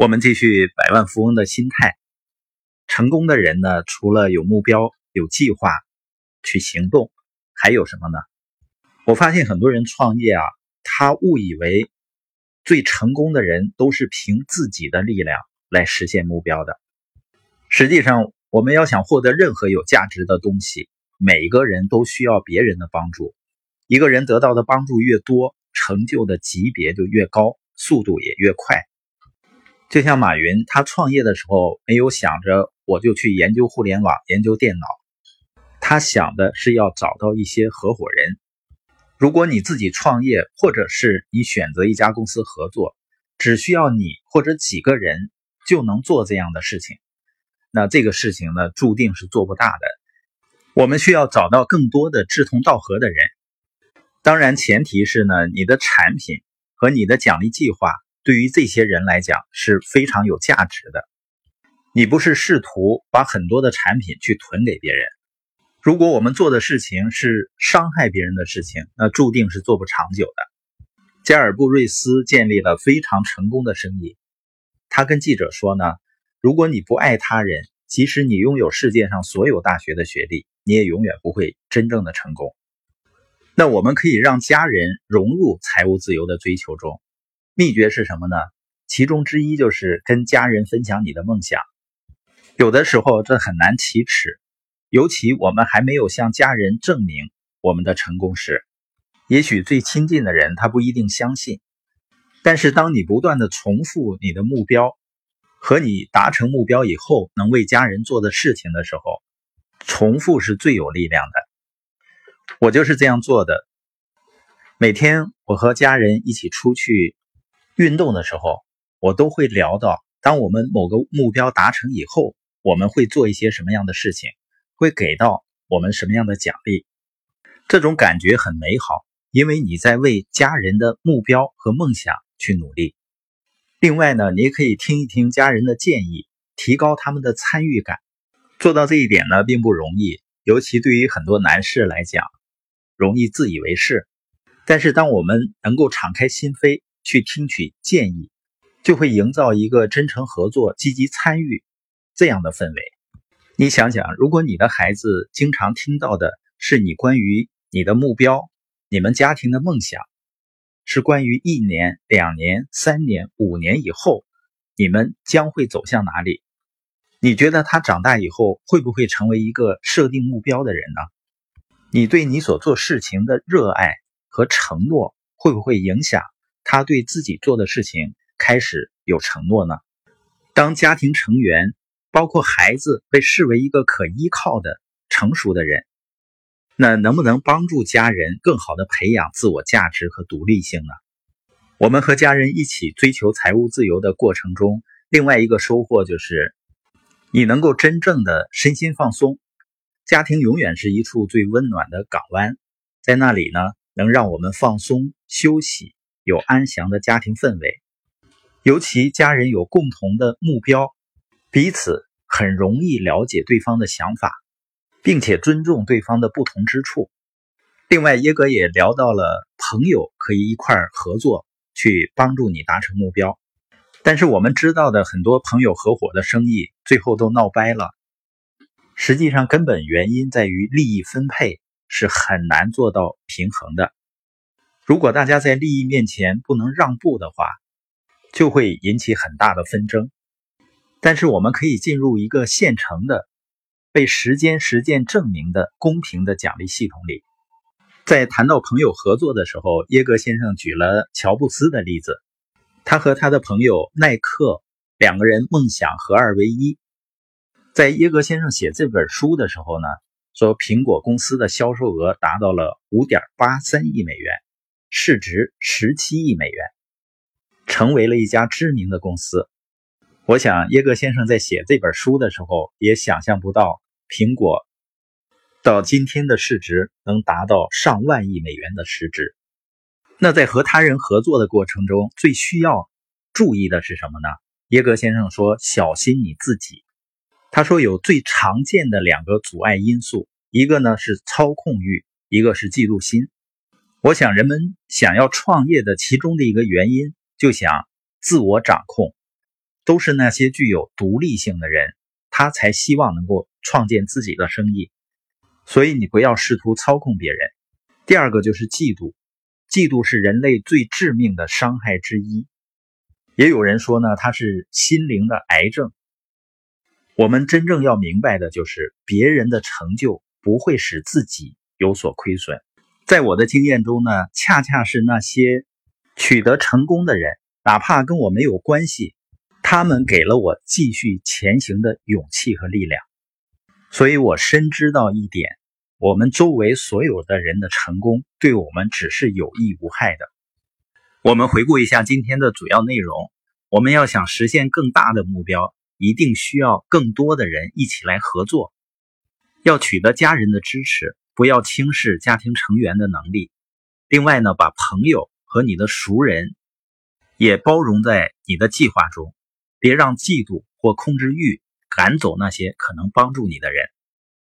我们继续百万富翁的心态。成功的人呢，除了有目标、有计划去行动，还有什么呢？我发现很多人创业啊，他误以为最成功的人都是凭自己的力量来实现目标的。实际上，我们要想获得任何有价值的东西，每个人都需要别人的帮助。一个人得到的帮助越多，成就的级别就越高，速度也越快。就像马云，他创业的时候没有想着我就去研究互联网、研究电脑，他想的是要找到一些合伙人。如果你自己创业，或者是你选择一家公司合作，只需要你或者几个人就能做这样的事情，那这个事情呢，注定是做不大的。我们需要找到更多的志同道合的人，当然前提是呢，你的产品和你的奖励计划。对于这些人来讲是非常有价值的。你不是试图把很多的产品去囤给别人。如果我们做的事情是伤害别人的事情，那注定是做不长久的。加尔布瑞斯建立了非常成功的生意。他跟记者说呢：“如果你不爱他人，即使你拥有世界上所有大学的学历，你也永远不会真正的成功。”那我们可以让家人融入财务自由的追求中。秘诀是什么呢？其中之一就是跟家人分享你的梦想。有的时候这很难启齿，尤其我们还没有向家人证明我们的成功时，也许最亲近的人他不一定相信。但是当你不断的重复你的目标和你达成目标以后能为家人做的事情的时候，重复是最有力量的。我就是这样做的。每天我和家人一起出去。运动的时候，我都会聊到，当我们某个目标达成以后，我们会做一些什么样的事情，会给到我们什么样的奖励。这种感觉很美好，因为你在为家人的目标和梦想去努力。另外呢，你也可以听一听家人的建议，提高他们的参与感。做到这一点呢，并不容易，尤其对于很多男士来讲，容易自以为是。但是，当我们能够敞开心扉，去听取建议，就会营造一个真诚合作、积极参与这样的氛围。你想想，如果你的孩子经常听到的是你关于你的目标、你们家庭的梦想，是关于一年、两年、三年、五年以后你们将会走向哪里？你觉得他长大以后会不会成为一个设定目标的人呢？你对你所做事情的热爱和承诺会不会影响？他对自己做的事情开始有承诺呢。当家庭成员，包括孩子，被视为一个可依靠的成熟的人，那能不能帮助家人更好的培养自我价值和独立性呢？我们和家人一起追求财务自由的过程中，另外一个收获就是，你能够真正的身心放松。家庭永远是一处最温暖的港湾，在那里呢，能让我们放松休息。有安详的家庭氛围，尤其家人有共同的目标，彼此很容易了解对方的想法，并且尊重对方的不同之处。另外，耶格也聊到了朋友可以一块合作去帮助你达成目标，但是我们知道的很多朋友合伙的生意最后都闹掰了，实际上根本原因在于利益分配是很难做到平衡的。如果大家在利益面前不能让步的话，就会引起很大的纷争。但是我们可以进入一个现成的、被时间实践证明的公平的奖励系统里。在谈到朋友合作的时候，耶格先生举了乔布斯的例子。他和他的朋友耐克两个人梦想合二为一。在耶格先生写这本书的时候呢，说苹果公司的销售额达到了五点八三亿美元。市值十七亿美元，成为了一家知名的公司。我想耶格先生在写这本书的时候，也想象不到苹果到今天的市值能达到上万亿美元的市值。那在和他人合作的过程中，最需要注意的是什么呢？耶格先生说：“小心你自己。”他说有最常见的两个阻碍因素，一个呢是操控欲，一个是嫉妒心。我想，人们想要创业的其中的一个原因，就想自我掌控，都是那些具有独立性的人，他才希望能够创建自己的生意。所以你不要试图操控别人。第二个就是嫉妒，嫉妒是人类最致命的伤害之一。也有人说呢，它是心灵的癌症。我们真正要明白的就是，别人的成就不会使自己有所亏损。在我的经验中呢，恰恰是那些取得成功的人，哪怕跟我没有关系，他们给了我继续前行的勇气和力量。所以我深知道一点。我们周围所有的人的成功，对我们只是有益无害的。我们回顾一下今天的主要内容。我们要想实现更大的目标，一定需要更多的人一起来合作。要取得家人的支持，不要轻视家庭成员的能力。另外呢，把朋友和你的熟人也包容在你的计划中，别让嫉妒或控制欲赶走那些可能帮助你的人。